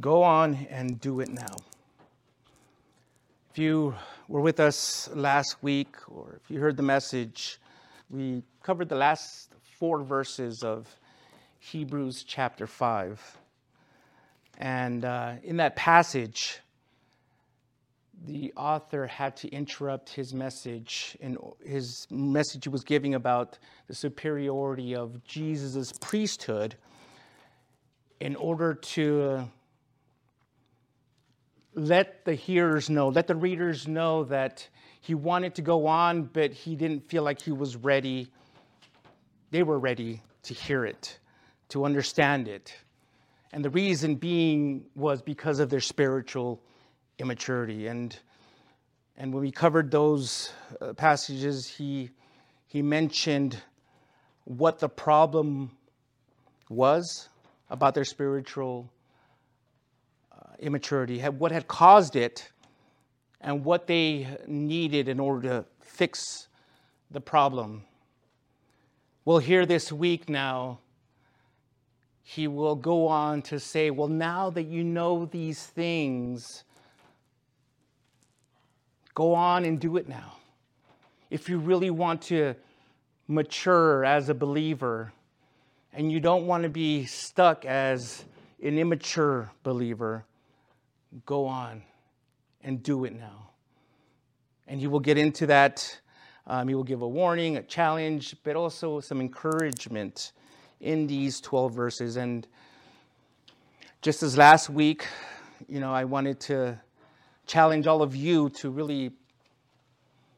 Go on and do it now. If you were with us last week, or if you heard the message, we covered the last four verses of Hebrews chapter 5. And uh, in that passage, the author had to interrupt his message and his message he was giving about the superiority of Jesus' priesthood in order to let the hearers know, let the readers know that he wanted to go on, but he didn't feel like he was ready. They were ready to hear it, to understand it. And the reason being was because of their spiritual immaturity. And, and when we covered those uh, passages, he, he mentioned what the problem was about their spiritual immaturity, what had caused it, and what they needed in order to fix the problem. Well, here this week now. He will go on to say, Well, now that you know these things, go on and do it now. If you really want to mature as a believer, and you don't want to be stuck as an immature believer, go on and do it now. And he will get into that. Um, he will give a warning, a challenge, but also some encouragement in these 12 verses. And just as last week, you know, I wanted to challenge all of you to really, you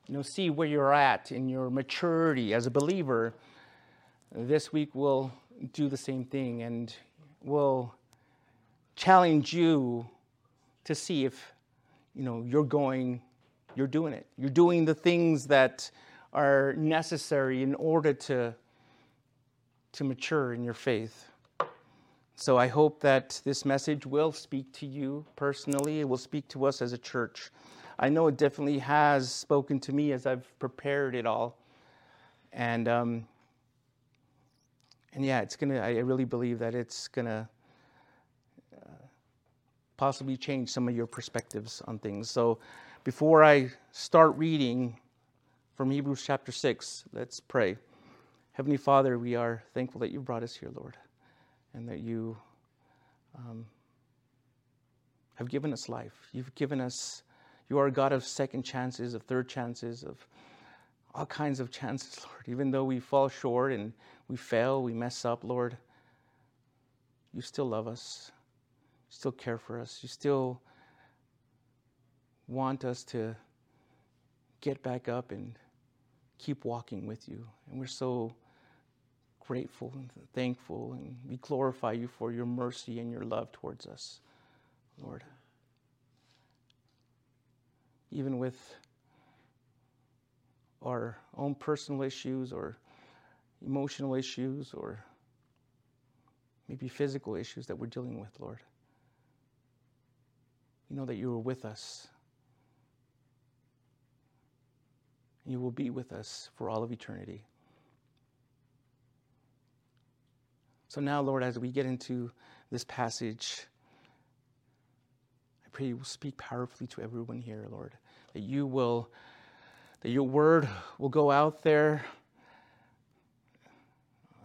know, see where you're at in your maturity as a believer. This week we'll do the same thing and we'll challenge you to see if you know you're going you're doing it. You're doing the things that are necessary in order to to mature in your faith. So i hope that this message will speak to you personally. It will speak to us as a church. I know it definitely has spoken to me as i've prepared it all. And um, and yeah, it's gonna. I really believe that it's gonna possibly change some of your perspectives on things. So, before I start reading from Hebrews chapter six, let's pray. Heavenly Father, we are thankful that you brought us here, Lord, and that you um, have given us life. You've given us. You are a God of second chances, of third chances, of all kinds of chances, Lord. Even though we fall short and we fail, we mess up, Lord, you still love us. Still care for us. You still want us to get back up and keep walking with you. And we're so grateful and thankful, and we glorify you for your mercy and your love towards us, Lord. Even with our own personal issues or emotional issues or maybe physical issues that we're dealing with, Lord. You know that you are with us. You will be with us for all of eternity. So now, Lord, as we get into this passage, I pray you will speak powerfully to everyone here, Lord, that you will that your word will go out there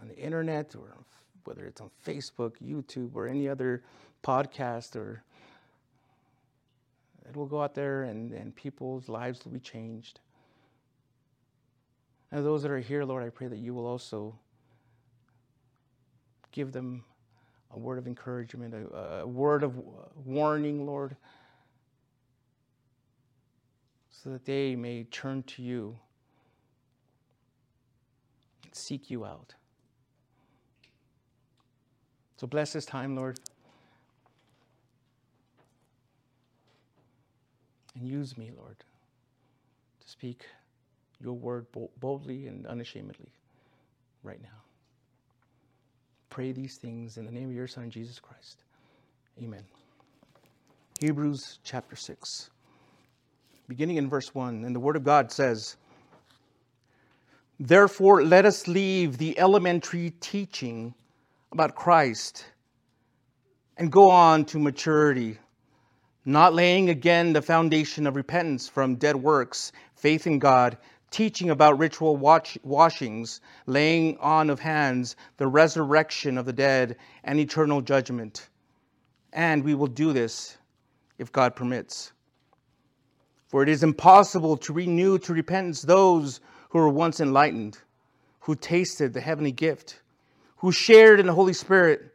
on the internet or whether it's on Facebook, YouTube, or any other podcast, or it will go out there and, and people's lives will be changed. And those that are here, Lord, I pray that you will also give them a word of encouragement, a, a word of warning, Lord so that they may turn to you and seek you out. So bless this time, Lord. And use me, Lord, to speak your word boldly and unashamedly right now. Pray these things in the name of your Son, Jesus Christ. Amen. Hebrews chapter 6 beginning in verse 1. And the Word of God says, Therefore, let us leave the elementary teaching about Christ and go on to maturity, not laying again the foundation of repentance from dead works, faith in God, teaching about ritual washings, laying on of hands, the resurrection of the dead, and eternal judgment. And we will do this if God permits. For it is impossible to renew to repentance those who were once enlightened, who tasted the heavenly gift, who shared in the Holy Spirit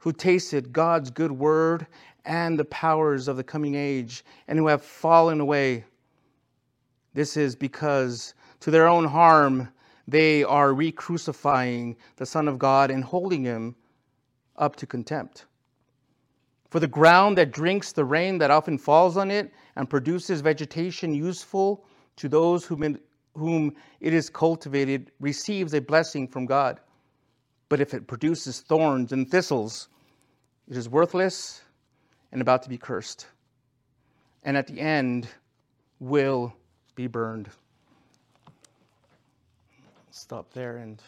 who tasted God's good word and the powers of the coming age, and who have fallen away. This is because to their own harm they are re crucifying the Son of God and holding him up to contempt. For the ground that drinks the rain that often falls on it and produces vegetation useful to those whom it is cultivated receives a blessing from God. But if it produces thorns and thistles, it is worthless and about to be cursed. And at the end, will be burned. Stop there and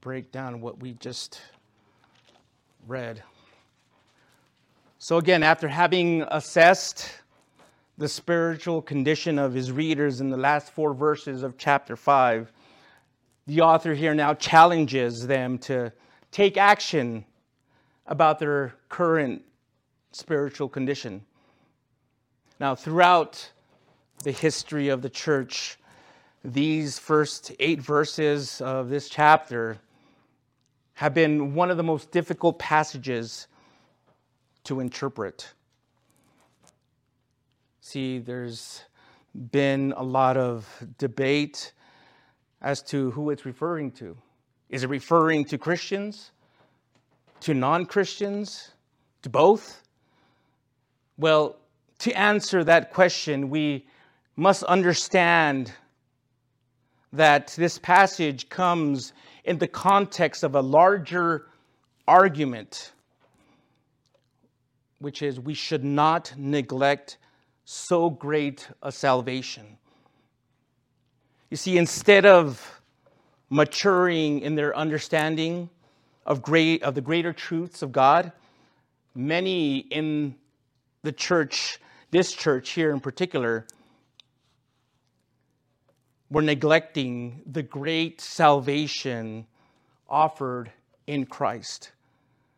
break down what we just read. So, again, after having assessed the spiritual condition of his readers in the last four verses of chapter 5, the author here now challenges them to take action about their current spiritual condition. Now, throughout the history of the church, these first eight verses of this chapter have been one of the most difficult passages to interpret. See, there's been a lot of debate as to who it's referring to. Is it referring to Christians, to non Christians, to both? Well, to answer that question, we must understand that this passage comes in the context of a larger argument, which is we should not neglect so great a salvation. You see, instead of maturing in their understanding of, great, of the greater truths of God, many in the church, this church here in particular, were neglecting the great salvation offered in Christ.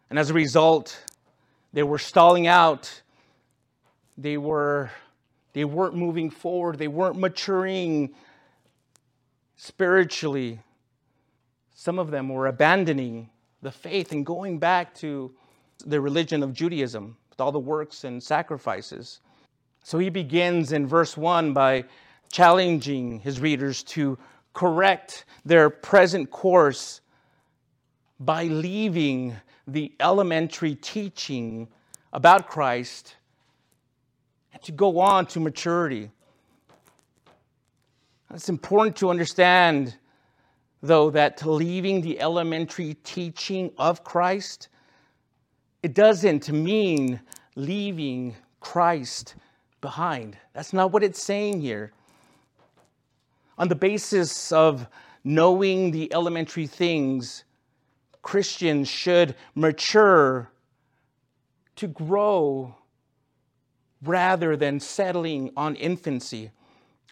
And as a result, they were stalling out. They were they weren't moving forward. They weren't maturing spiritually. Some of them were abandoning the faith and going back to the religion of Judaism with all the works and sacrifices. So he begins in verse 1 by challenging his readers to correct their present course by leaving the elementary teaching about Christ and to go on to maturity. It's important to understand though, that leaving the elementary teaching of Christ, it doesn't mean leaving Christ behind. That's not what it's saying here. On the basis of knowing the elementary things, Christians should mature to grow rather than settling on infancy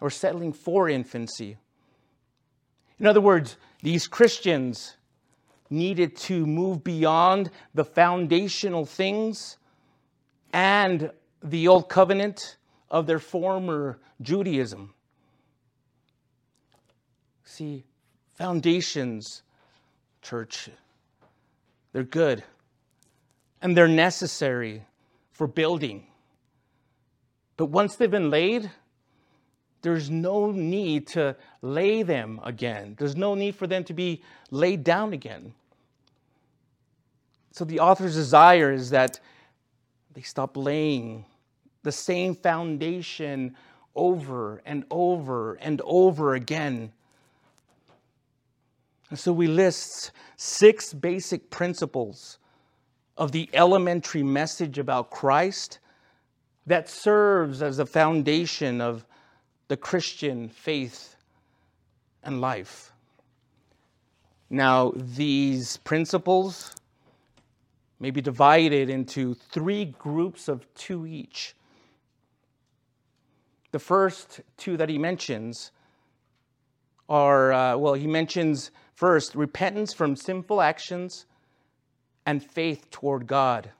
or settling for infancy. In other words, these Christians needed to move beyond the foundational things and the old covenant of their former Judaism. See, foundations, church, they're good and they're necessary for building. But once they've been laid, there's no need to lay them again. There's no need for them to be laid down again. So the author's desire is that they stop laying the same foundation over and over and over again. And so we list six basic principles of the elementary message about Christ that serves as the foundation of the Christian faith and life. Now, these principles may be divided into three groups of two each. The first two that he mentions are, uh, well, he mentions first repentance from sinful actions and faith toward God.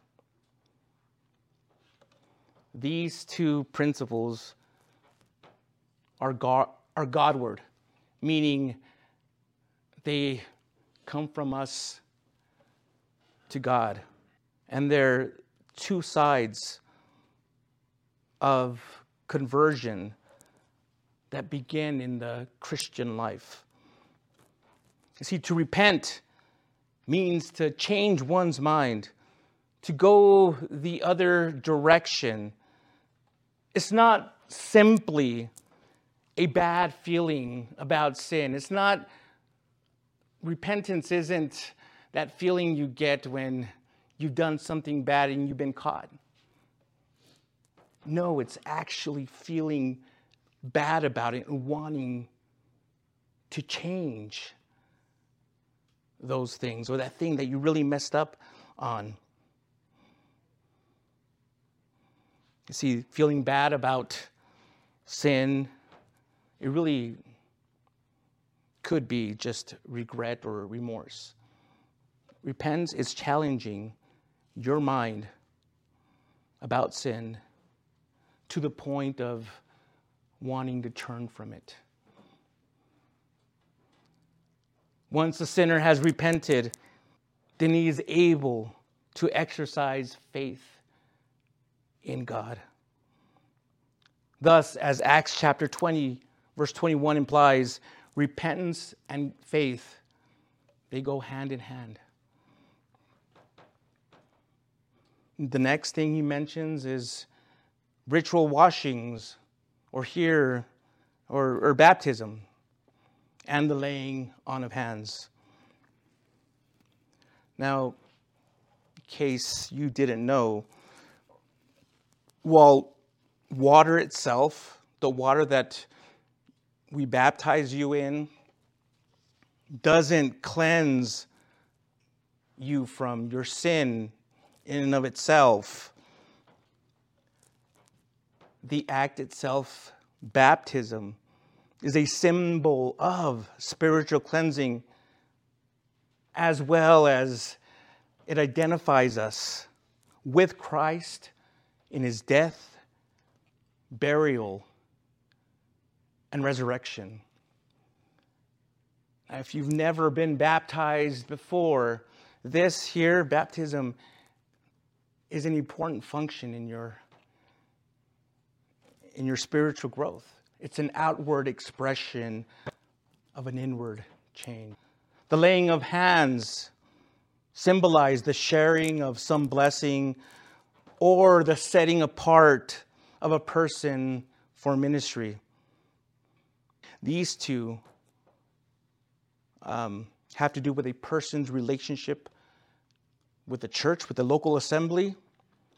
These two principles are, God, are Godward, meaning they come from us to God. And they're two sides of conversion that begin in the Christian life. You see, to repent means to change one's mind, to go the other direction. It's not simply a bad feeling about sin. It's not, repentance isn't that feeling you get when you've done something bad and you've been caught. No, it's actually feeling bad about it and wanting to change those things or that thing that you really messed up on. You see, feeling bad about sin, it really could be just regret or remorse. Repentance is challenging your mind about sin to the point of wanting to turn from it. Once the sinner has repented, then he is able to exercise faith in God. Thus, as Acts chapter 20, verse 21 implies, repentance and faith, they go hand in hand. The next thing he mentions is ritual washings, or here, or, or baptism and the laying on of hands. Now, in case you didn't know, while water itself, the water that we baptize you in, doesn't cleanse you from your sin in and of itself. The act itself, baptism, is a symbol of spiritual cleansing as well as it identifies us with Christ in his death, burial, and resurrection. If you've never been baptized before, this here, baptism, is an important function in your, in your spiritual growth. It's an outward expression of an inward change. The laying of hands symbolize the sharing of some blessing or the setting apart of a person for ministry. These two um, have to do with a person's relationship with the church, with the local assembly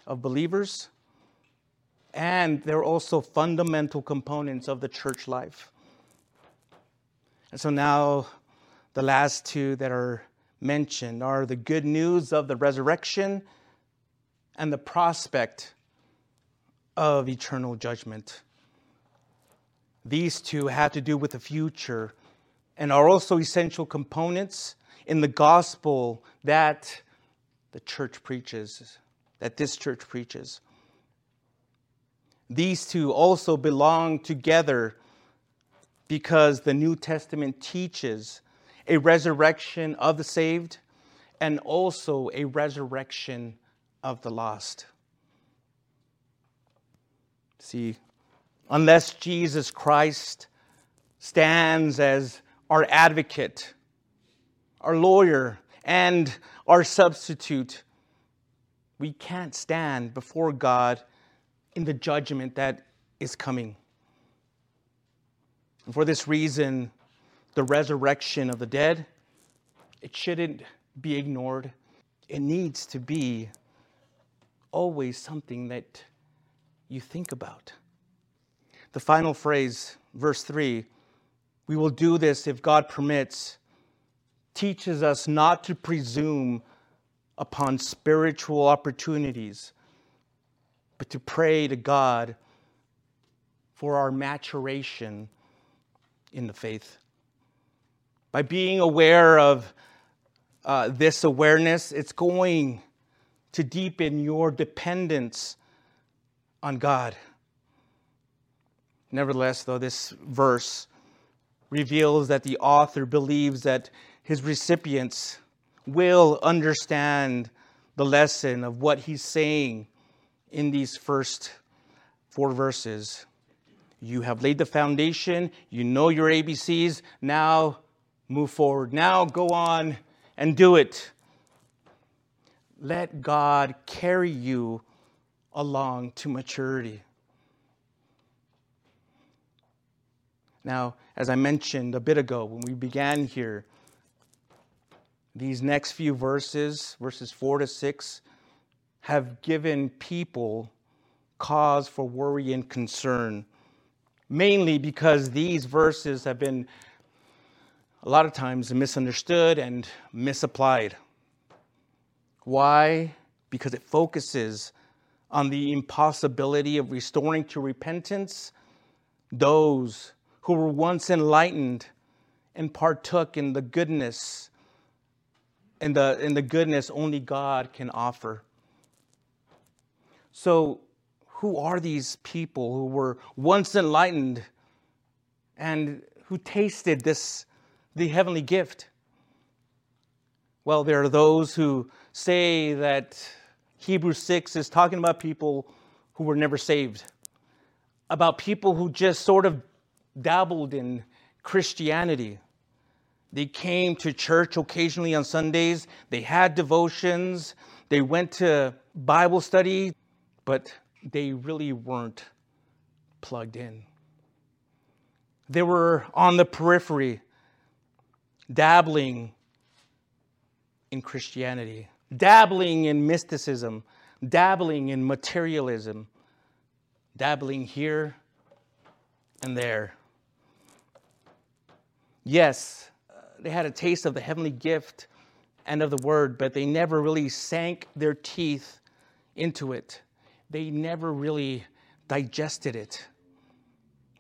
of believers, and they're also fundamental components of the church life. And so now the last two that are mentioned are the good news of the resurrection and the prospect of eternal judgment. These two have to do with the future and are also essential components in the gospel that the church preaches, that this church preaches. These two also belong together because the New Testament teaches a resurrection of the saved and also a resurrection of the lost. See, unless Jesus Christ stands as our advocate, our lawyer, and our substitute, we can't stand before God in the judgment that is coming. And for this reason, the resurrection of the dead, it shouldn't be ignored. It needs to be always something that you think about. The final phrase, verse 3 we will do this if God permits, teaches us not to presume upon spiritual opportunities, but to pray to God for our maturation in the faith. By being aware of uh, this awareness, it's going to deepen your dependence on God. Nevertheless, though, this verse reveals that the author believes that his recipients will understand the lesson of what he's saying in these first four verses. You have laid the foundation, you know your ABCs, now move forward. Now go on and do it. Let God carry you along to maturity. Now, as I mentioned a bit ago when we began here, these next few verses, verses 4 to 6, have given people cause for worry and concern, mainly because these verses have been a lot of times misunderstood and misapplied. Why? Because it focuses on the impossibility of restoring to repentance those who were once enlightened and partook in the goodness and the, in the goodness only God can offer. So, who are these people who were once enlightened and who tasted this the heavenly gift? Well, there are those who say that Hebrews 6 is talking about people who were never saved, about people who just sort of dabbled in Christianity. They came to church occasionally on Sundays, they had devotions, they went to Bible study, but they really weren't plugged in. They were on the periphery, dabbling in Christianity, dabbling in mysticism, dabbling in materialism, dabbling here and there. Yes, uh, they had a taste of the heavenly gift and of the word, but they never really sank their teeth into it. They never really digested it.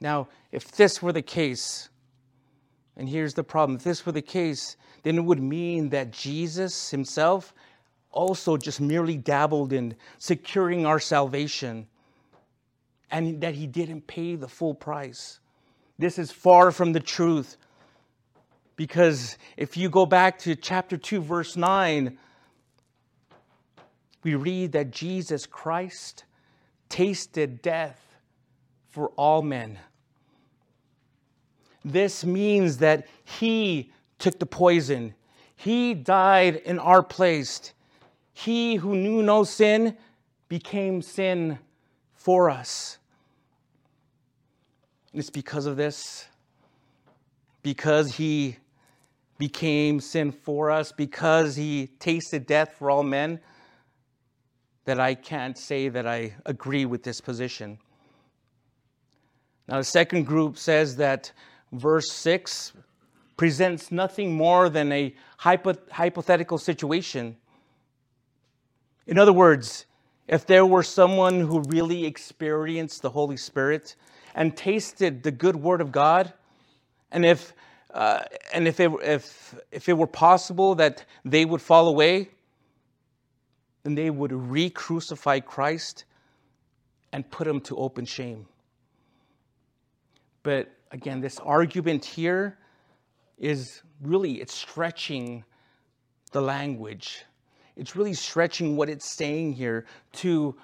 Now, if this were the case, and here's the problem if this were the case, then it would mean that Jesus himself also just merely dabbled in securing our salvation and that he didn't pay the full price. This is far from the truth. Because if you go back to chapter 2, verse 9, we read that Jesus Christ tasted death for all men. This means that he took the poison, he died in our place. He who knew no sin became sin for us. And it's because of this, because he became sin for us, because he tasted death for all men, that I can't say that I agree with this position. Now, the second group says that verse 6 presents nothing more than a hypothetical situation in other words, if there were someone who really experienced the Holy Spirit and tasted the good word of God, and if uh, and if it, if if it were possible that they would fall away, then they would re-crucify Christ and put him to open shame. But again, this argument here is really it's stretching the language it's really stretching what it's saying here to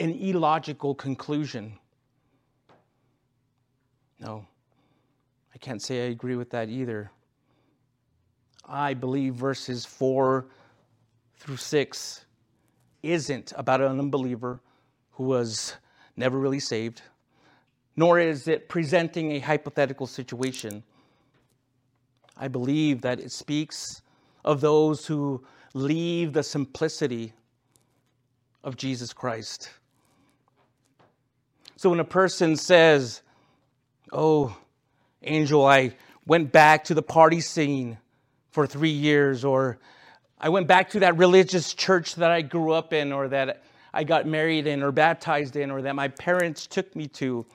an illogical conclusion. No, I can't say I agree with that either. I believe verses 4 through 6 isn't about an unbeliever who was never really saved, nor is it presenting a hypothetical situation. I believe that it speaks of those who leave the simplicity of Jesus Christ. So when a person says, Oh, Angel, I went back to the party scene for three years, or I went back to that religious church that I grew up in, or that I got married in, or baptized in, or that my parents took me to,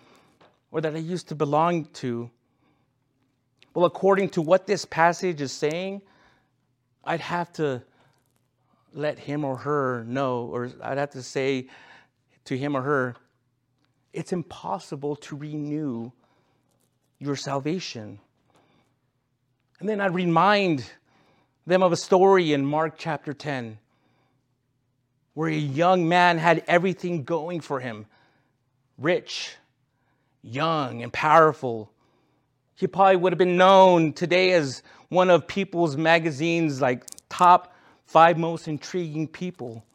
or that I used to belong to. Well, according to what this passage is saying, I'd have to let him or her know, or I'd have to say to him or her, it's impossible to renew your salvation. And then I'd remind them of a story in Mark chapter 10 where a young man had everything going for him rich, young, and powerful. He probably would have been known today as one of People's Magazine's like top five most intriguing people.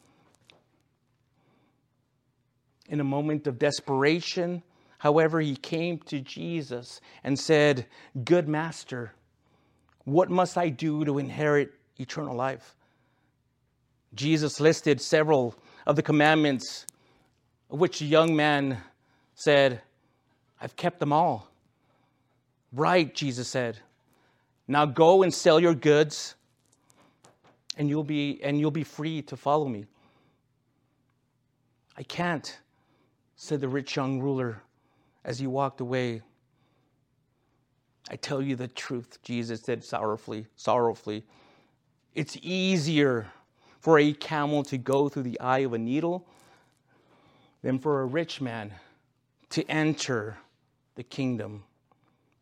In a moment of desperation, however, he came to Jesus and said, Good master, what must I do to inherit eternal life? Jesus listed several of the commandments, of which the young man said, I've kept them all. Right, Jesus said. Now go and sell your goods, and you'll be, and you'll be free to follow me. I can't, said the rich young ruler as he walked away. I tell you the truth, Jesus said sorrowfully, sorrowfully. It's easier for a camel to go through the eye of a needle than for a rich man to enter the kingdom,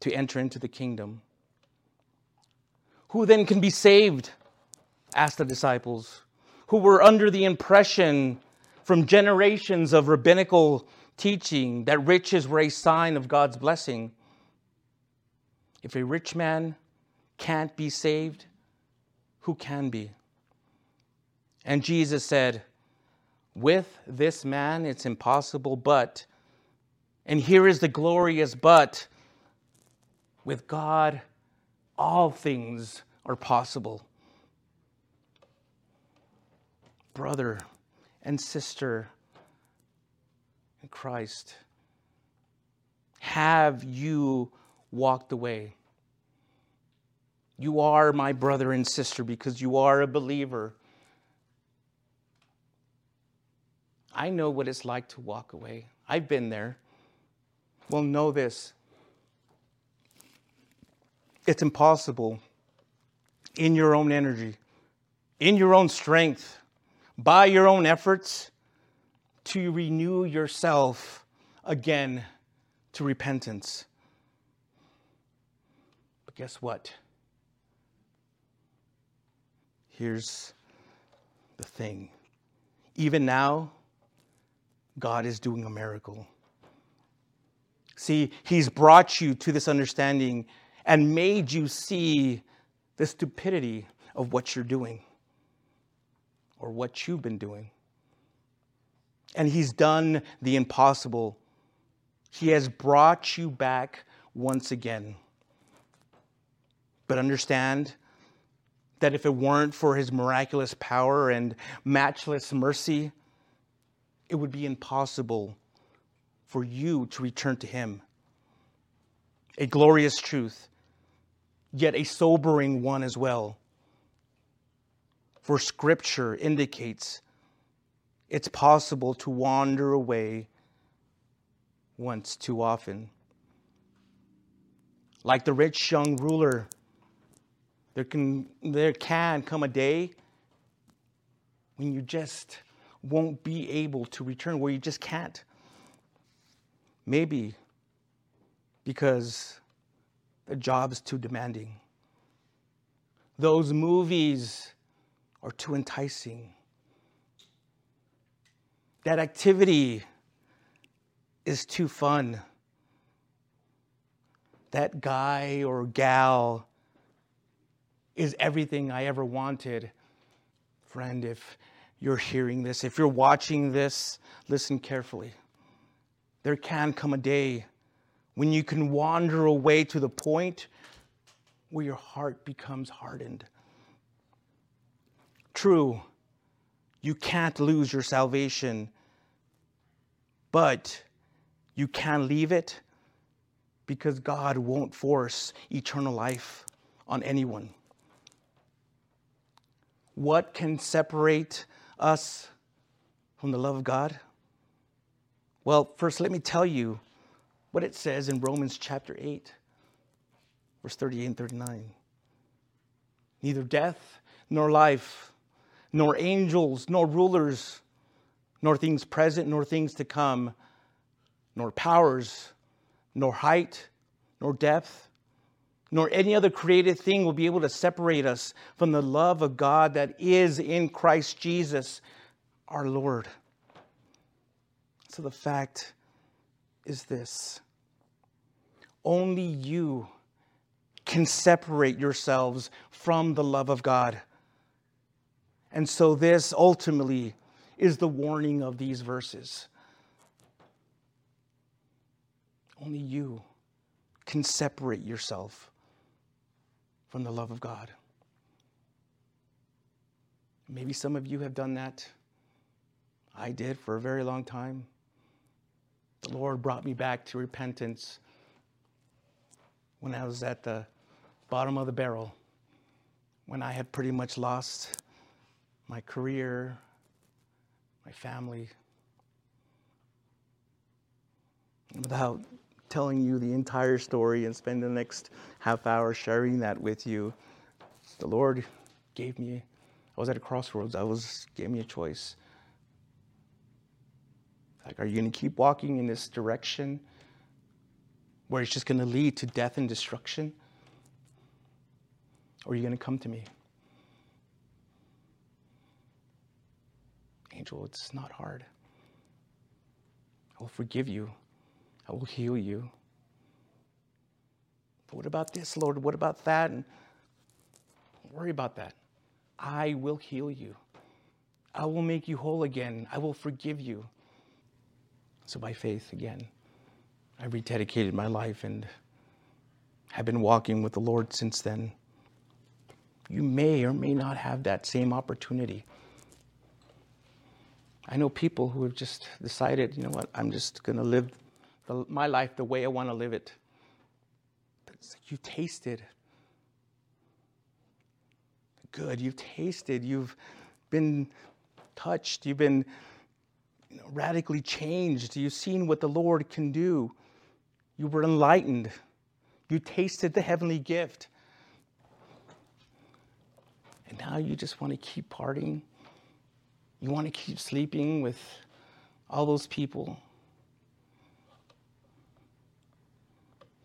to enter into the kingdom. Who then can be saved? asked the disciples, who were under the impression from generations of rabbinical teaching that riches were a sign of God's blessing. If a rich man can't be saved, who can be? And Jesus said, With this man it's impossible, but, and here is the glorious but, with God all things are possible. Brother and sister Christ, have you walked away. You are my brother and sister because you are a believer. I know what it's like to walk away. I've been there. Well, know this it's impossible in your own energy, in your own strength, by your own efforts to renew yourself again to repentance But guess what? Here's the thing. Even now, God is doing a miracle. See, He's brought you to this understanding and made you see the stupidity of what you're doing or what you've been doing. And He's done the impossible. He has brought you back once again. But understand that if it weren't for his miraculous power and matchless mercy, it would be impossible for you to return to him. A glorious truth, yet a sobering one as well. For scripture indicates it's possible to wander away once too often. Like the rich young ruler there can, there can come a day when you just won't be able to return, where you just can't. Maybe because the job's too demanding. Those movies are too enticing. That activity is too fun. That guy or gal is everything I ever wanted. Friend, if you're hearing this, if you're watching this, listen carefully. There can come a day when you can wander away to the point where your heart becomes hardened. True, you can't lose your salvation, but you can leave it because God won't force eternal life on anyone. What can separate us from the love of God? Well, first, let me tell you what it says in Romans chapter 8, verse 38 and 39. Neither death nor life, nor angels, nor rulers, nor things present, nor things to come, nor powers, nor height, nor depth, nor any other created thing will be able to separate us from the love of God that is in Christ Jesus our Lord. So the fact is this only you can separate yourselves from the love of God. And so, this ultimately is the warning of these verses. Only you can separate yourself from the love of God. Maybe some of you have done that. I did for a very long time. The Lord brought me back to repentance when I was at the bottom of the barrel, when I had pretty much lost my career, my family. Without telling you the entire story and spend the next half hour sharing that with you, the Lord gave me, I was at a crossroads. I was, gave me a choice. Like, are you going to keep walking in this direction where it's just going to lead to death and destruction? Or are you going to come to me? Angel, it's not hard. I will forgive you. I will heal you. But what about this, Lord? What about that? And don't worry about that. I will heal you. I will make you whole again. I will forgive you. So by faith, again, I rededicated my life and have been walking with the Lord since then. You may or may not have that same opportunity. I know people who have just decided, you know what, I'm just going to live the, my life the way I want to live it. But like you tasted good. You've tasted. You've been touched. You've been you know, radically changed. You've seen what the Lord can do. You were enlightened. You tasted the heavenly gift. And now you just want to keep partying. You want to keep sleeping with all those people.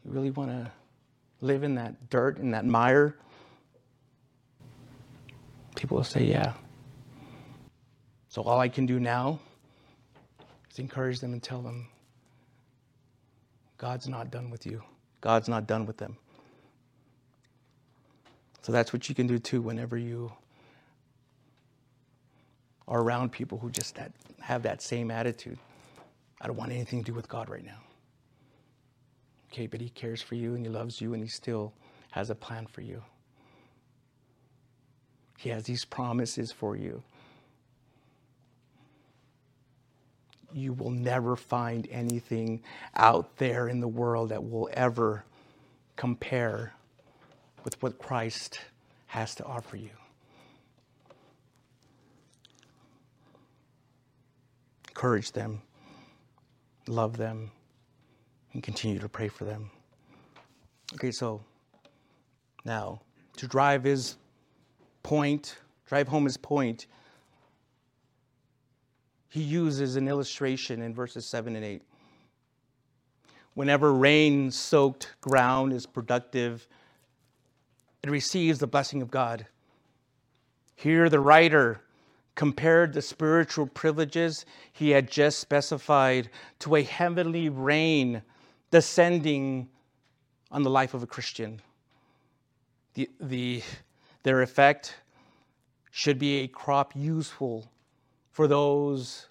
You really want to live in that dirt, in that mire? People will say, Yeah. So all I can do now is encourage them and tell them, God's not done with you. God's not done with them. So that's what you can do too whenever you around people who just that, have that same attitude. I don't want anything to do with God right now. Okay, but He cares for you and He loves you and He still has a plan for you. He has these promises for you. You will never find anything out there in the world that will ever compare with what Christ has to offer you. Encourage them, love them, and continue to pray for them. Okay, so now to drive his point, drive home his point, he uses an illustration in verses 7 and 8. Whenever rain soaked ground is productive, it receives the blessing of God. Here, the writer compared the spiritual privileges he had just specified to a heavenly rain descending on the life of a Christian. The, the, their effect should be a crop useful for those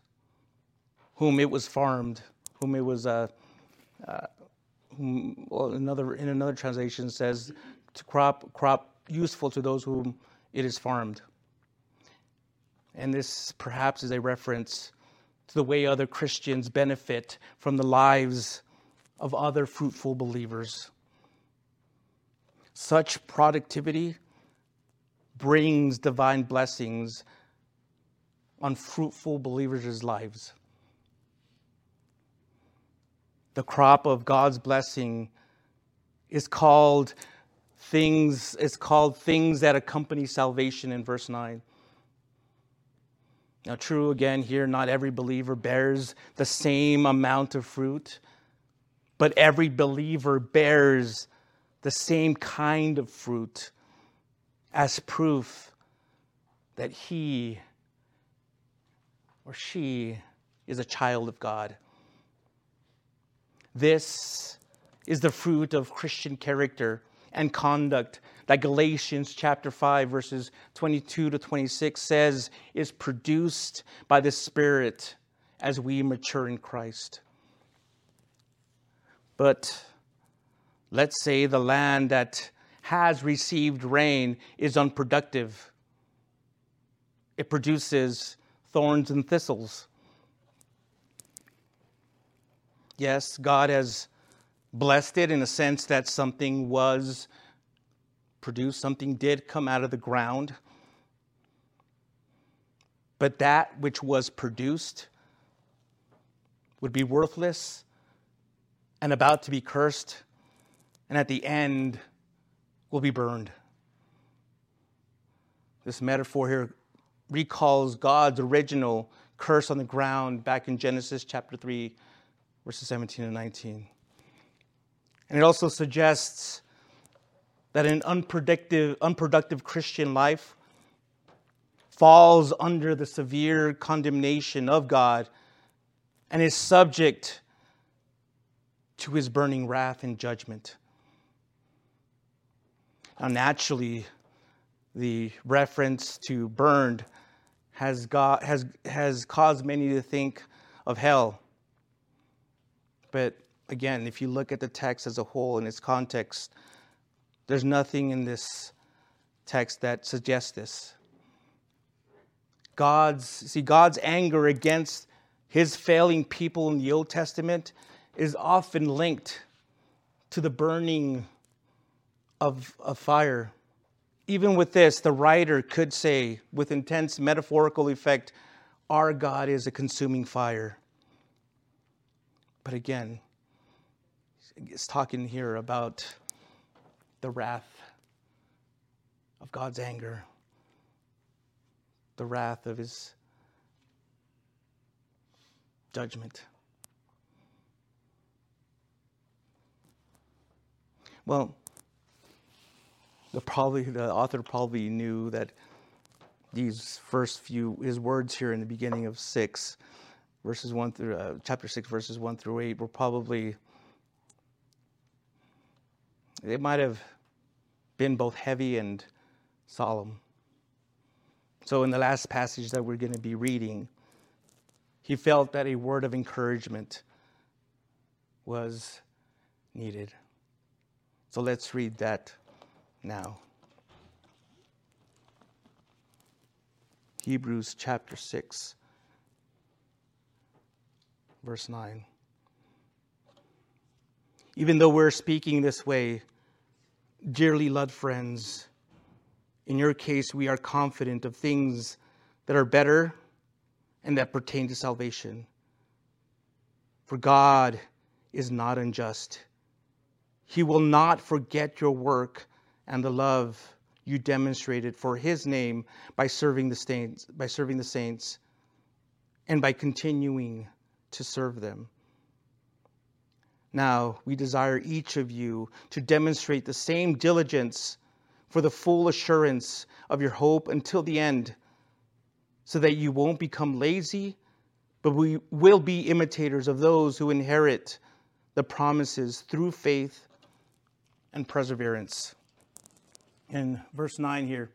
whom it was farmed, whom it was, uh, uh, whom, well, another, in another translation says, to crop, crop useful to those whom it is farmed. And this perhaps is a reference to the way other Christians benefit from the lives of other fruitful believers. Such productivity brings divine blessings on fruitful believers' lives. The crop of God's blessing is called things is called things that accompany salvation in verse 9. Now, true again here, not every believer bears the same amount of fruit, but every believer bears the same kind of fruit as proof that he or she is a child of God. This is the fruit of Christian character and conduct that Galatians chapter 5 verses 22 to 26 says is produced by the Spirit as we mature in Christ. But let's say the land that has received rain is unproductive. It produces thorns and thistles. Yes, God has blessed it in a sense that something was produced, something did come out of the ground. But that which was produced would be worthless and about to be cursed, and at the end will be burned. This metaphor here recalls God's original curse on the ground back in Genesis chapter 3, verses 17 and 19. And it also suggests that an unproductive, unproductive Christian life falls under the severe condemnation of God and is subject to his burning wrath and judgment. Now, naturally, the reference to burned has, got, has, has caused many to think of hell. But again, if you look at the text as a whole in its context, there's nothing in this text that suggests this. God's see God's anger against his failing people in the Old Testament is often linked to the burning of, of fire. Even with this, the writer could say, with intense metaphorical effect, our God is a consuming fire. But again, is talking here about the wrath of God's anger, the wrath of his judgment. Well, the probably the author probably knew that these first few his words here in the beginning of six verses one through uh, chapter six verses one through eight were probably they might have been both heavy and solemn. So, in the last passage that we're going to be reading, he felt that a word of encouragement was needed. So, let's read that now. Hebrews chapter 6, verse 9. Even though we're speaking this way, dearly loved friends, in your case, we are confident of things that are better and that pertain to salvation. For God is not unjust. He will not forget your work and the love you demonstrated for his name by serving the saints, by serving the saints and by continuing to serve them. Now, we desire each of you to demonstrate the same diligence for the full assurance of your hope until the end, so that you won't become lazy, but we will be imitators of those who inherit the promises through faith and perseverance. In verse 9 here,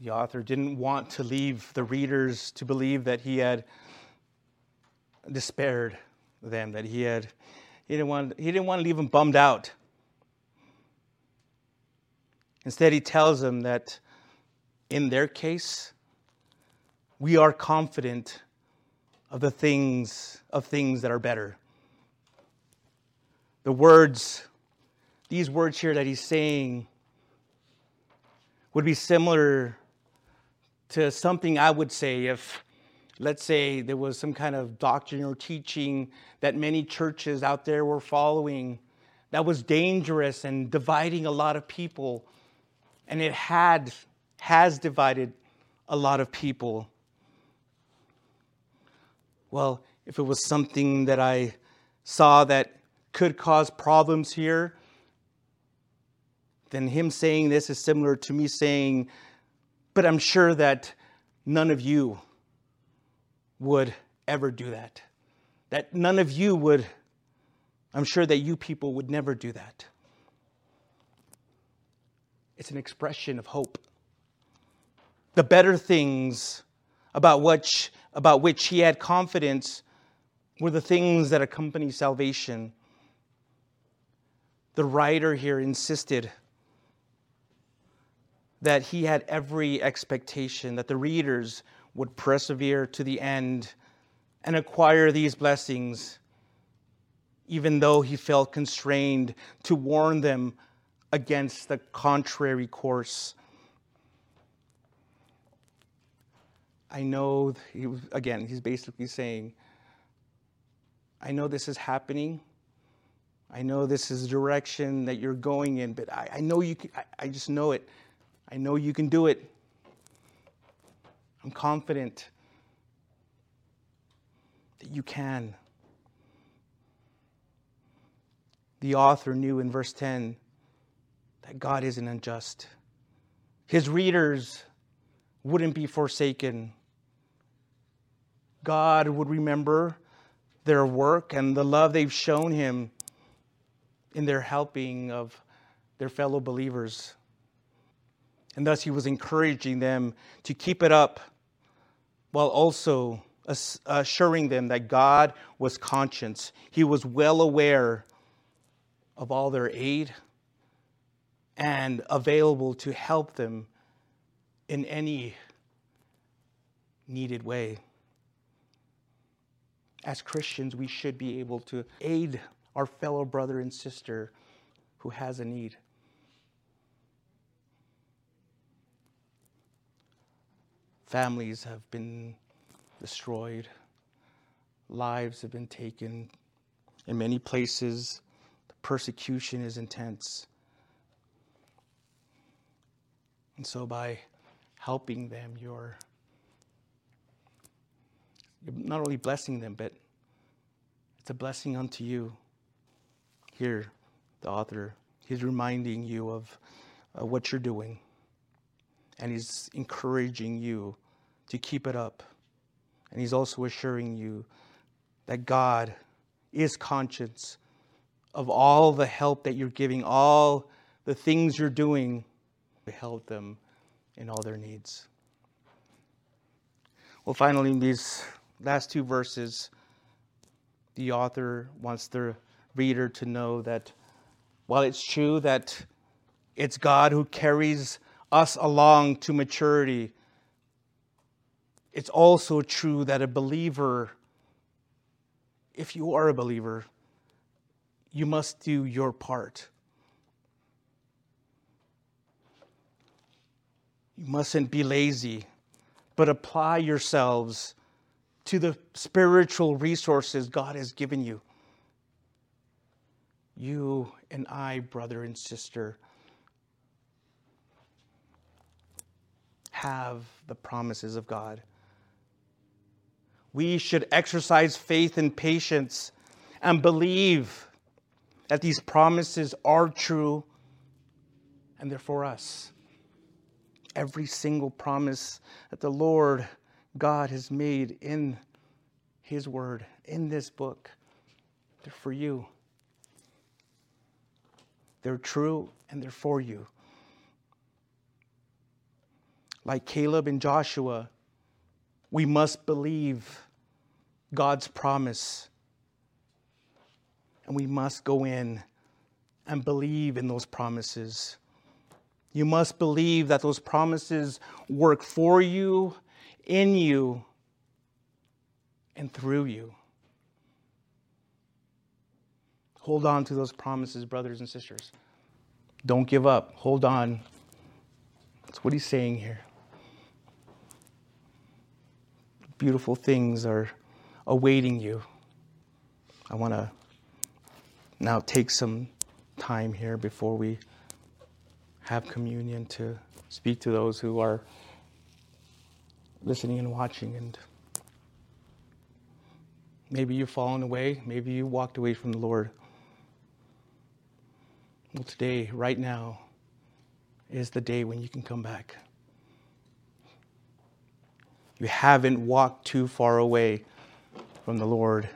the author didn't want to leave the readers to believe that he had despaired them that he had he didn't want he didn't want to leave them bummed out. Instead he tells them that in their case we are confident of the things of things that are better. The words these words here that he's saying would be similar to something I would say if, let's say, there was some kind of doctrine or teaching that many churches out there were following that was dangerous and dividing a lot of people. And it had, has divided a lot of people. Well, if it was something that I saw that could cause problems here, then him saying this is similar to me saying, but I'm sure that none of you would ever do that. That none of you would, I'm sure that you people would never do that. It's an expression of hope. The better things about which, about which he had confidence were the things that accompany salvation. The writer here insisted that he had every expectation that the readers would persevere to the end and acquire these blessings, even though he felt constrained to warn them against the contrary course. I know, he again, he's basically saying, I know this is happening. I know this is the direction that you're going in, but I, I know you can, I, I just know it. I know you can do it. I'm confident that you can. The author knew in verse 10 that God isn't unjust. His readers wouldn't be forsaken. God would remember their work and the love they've shown him in their helping of their fellow believers. And thus, he was encouraging them to keep it up while also assuring them that God was conscious. He was well aware of all their aid and available to help them in any needed way. As Christians, we should be able to aid our fellow brother and sister who has a need. Families have been destroyed, lives have been taken. In many places, the persecution is intense. And so, by helping them, you're, not only blessing them, but it's a blessing unto you. Here, the author, he's reminding you of uh, what you're doing and He's encouraging you to keep it up. And He's also assuring you that God is conscious of all the help that you're giving, all the things you're doing to help them in all their needs. Well, finally, in these last two verses, the author wants the reader to know that while it's true that it's God who carries us along to maturity, it's also true that a believer, if you are a believer, you must do your part. You mustn't be lazy, but apply yourselves to the spiritual resources God has given you. You and I, brother and sister, have the promises of God. We should exercise faith and patience and believe that these promises are true and they're for us. Every single promise that the Lord God has made in His Word, in this book, they're for you. They're true and they're for you like Caleb and Joshua, we must believe God's promise. And we must go in and believe in those promises. You must believe that those promises work for you, in you, and through you. Hold on to those promises, brothers and sisters. Don't give up. Hold on That's what he's saying here. Beautiful things are awaiting you. I want to now take some time here before we have communion to speak to those who are listening and watching. And maybe you've fallen away. Maybe you walked away from the lord. Well today right now is the day when you can come back you haven't walked too far away from the lord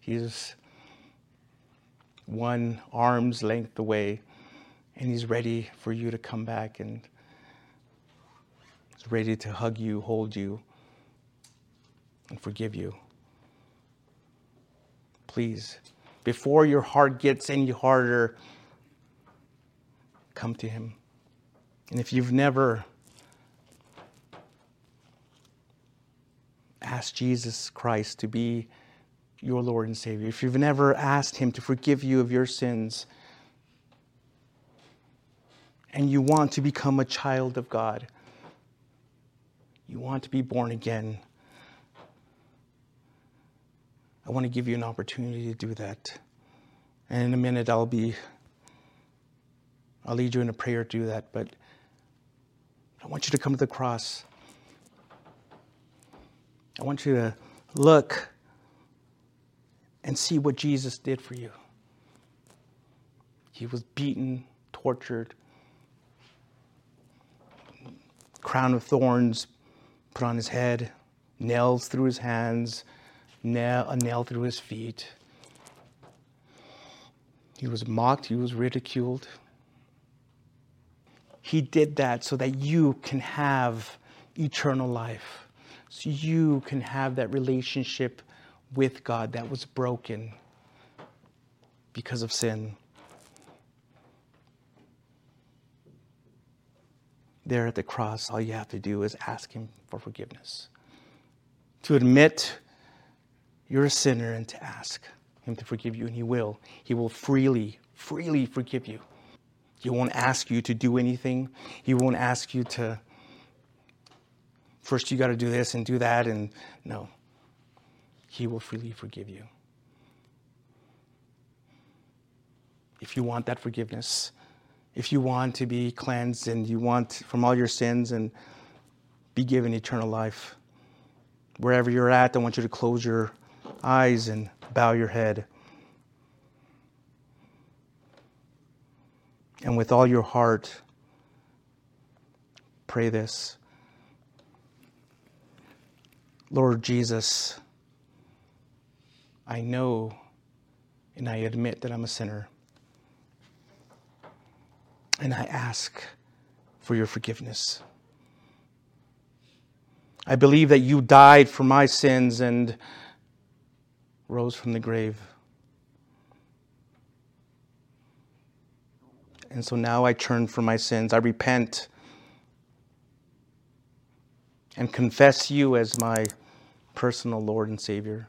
he's one arm's length away and he's ready for you to come back and he's ready to hug you, hold you, and forgive you. Please, before your heart gets any harder, come to him. And if you've never asked Jesus Christ to be your Lord and Savior, if you've never asked him to forgive you of your sins, and you want to become a child of God, you want to be born again, I want to give you an opportunity to do that. And in a minute, I'll be, I'll lead you in a prayer to do that. But I want you to come to the cross. I want you to look and see what Jesus did for you. He was beaten, tortured, crown of thorns put on his head, nails through his hands, nail, a nail through his feet. He was mocked, he was ridiculed. He did that so that you can have eternal life, so you can have that relationship with God that was broken because of sin. there at the cross, all you have to do is ask Him for forgiveness. To admit you're a sinner and to ask Him to forgive you, and He will. He will freely, freely forgive you. He won't ask you to do anything. He won't ask you to, first you got to do this and do that, and no. He will freely forgive you. If you want that forgiveness, if you want to be cleansed and you want from all your sins and be given eternal life. Wherever you're at, I want you to close your eyes and bow your head. And with all your heart, pray this Lord Jesus, I know and I admit that I'm a sinner. And I ask for your forgiveness. I believe that you died for my sins and rose from the grave. And so now I turn from my sins. I repent and confess you as my personal Lord and Savior.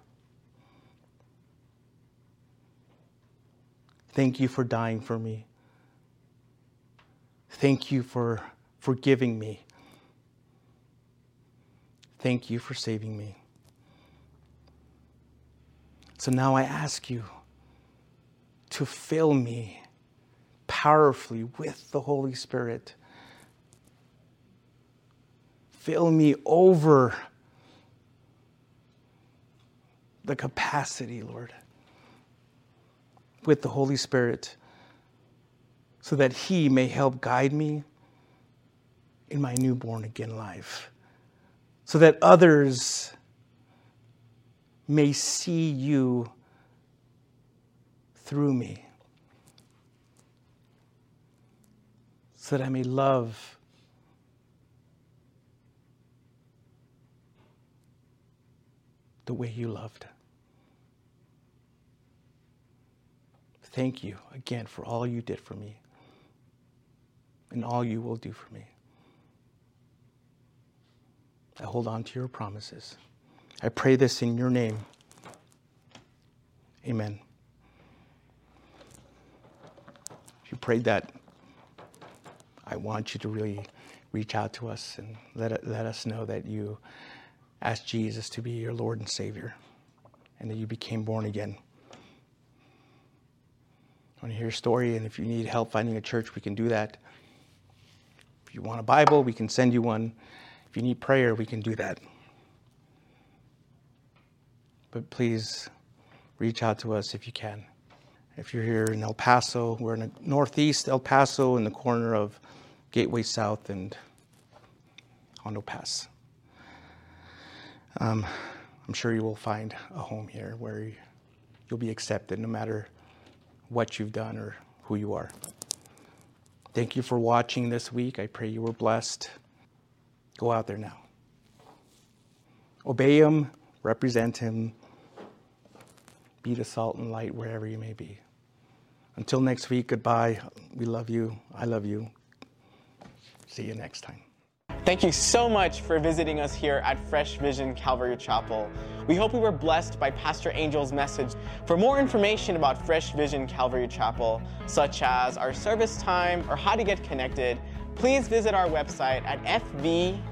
Thank you for dying for me. Thank you for forgiving me. Thank you for saving me. So now I ask you to fill me powerfully with the Holy Spirit. Fill me over the capacity, Lord, with the Holy Spirit so that He may help guide me in my newborn again life, so that others may see you through me, so that I may love. The way you loved. Thank you again for all you did for me and all you will do for me. I hold on to your promises. I pray this in your name. Amen. If you prayed that, I want you to really reach out to us and let, let us know that you asked Jesus to be your Lord and Savior and that you became born again. I want to hear your story, and if you need help finding a church, we can do that. If you want a Bible, we can send you one. If you need prayer, we can do that. But please reach out to us if you can. If you're here in El Paso, we're in the northeast El Paso in the corner of Gateway South and Hondo Pass. Um, I'm sure you will find a home here where you'll be accepted no matter what you've done or who you are. Thank you for watching this week. I pray you were blessed. Go out there now. Obey Him, represent Him, be the salt and light wherever you may be. Until next week, goodbye. We love you. I love you. See you next time. Thank you so much for visiting us here at Fresh Vision Calvary Chapel. We hope we were blessed by Pastor Angel's message. For more information about Fresh Vision Calvary Chapel, such as our service time or how to get connected, please visit our website at fvccelp.com.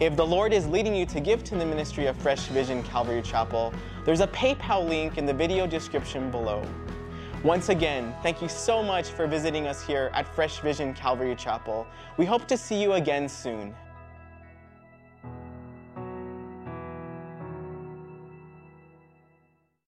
If the Lord is leading you to give to the ministry of Fresh Vision Calvary Chapel, there's a PayPal link in the video description below. Once again, thank you so much for visiting us here at Fresh Vision Calvary Chapel. We hope to see you again soon.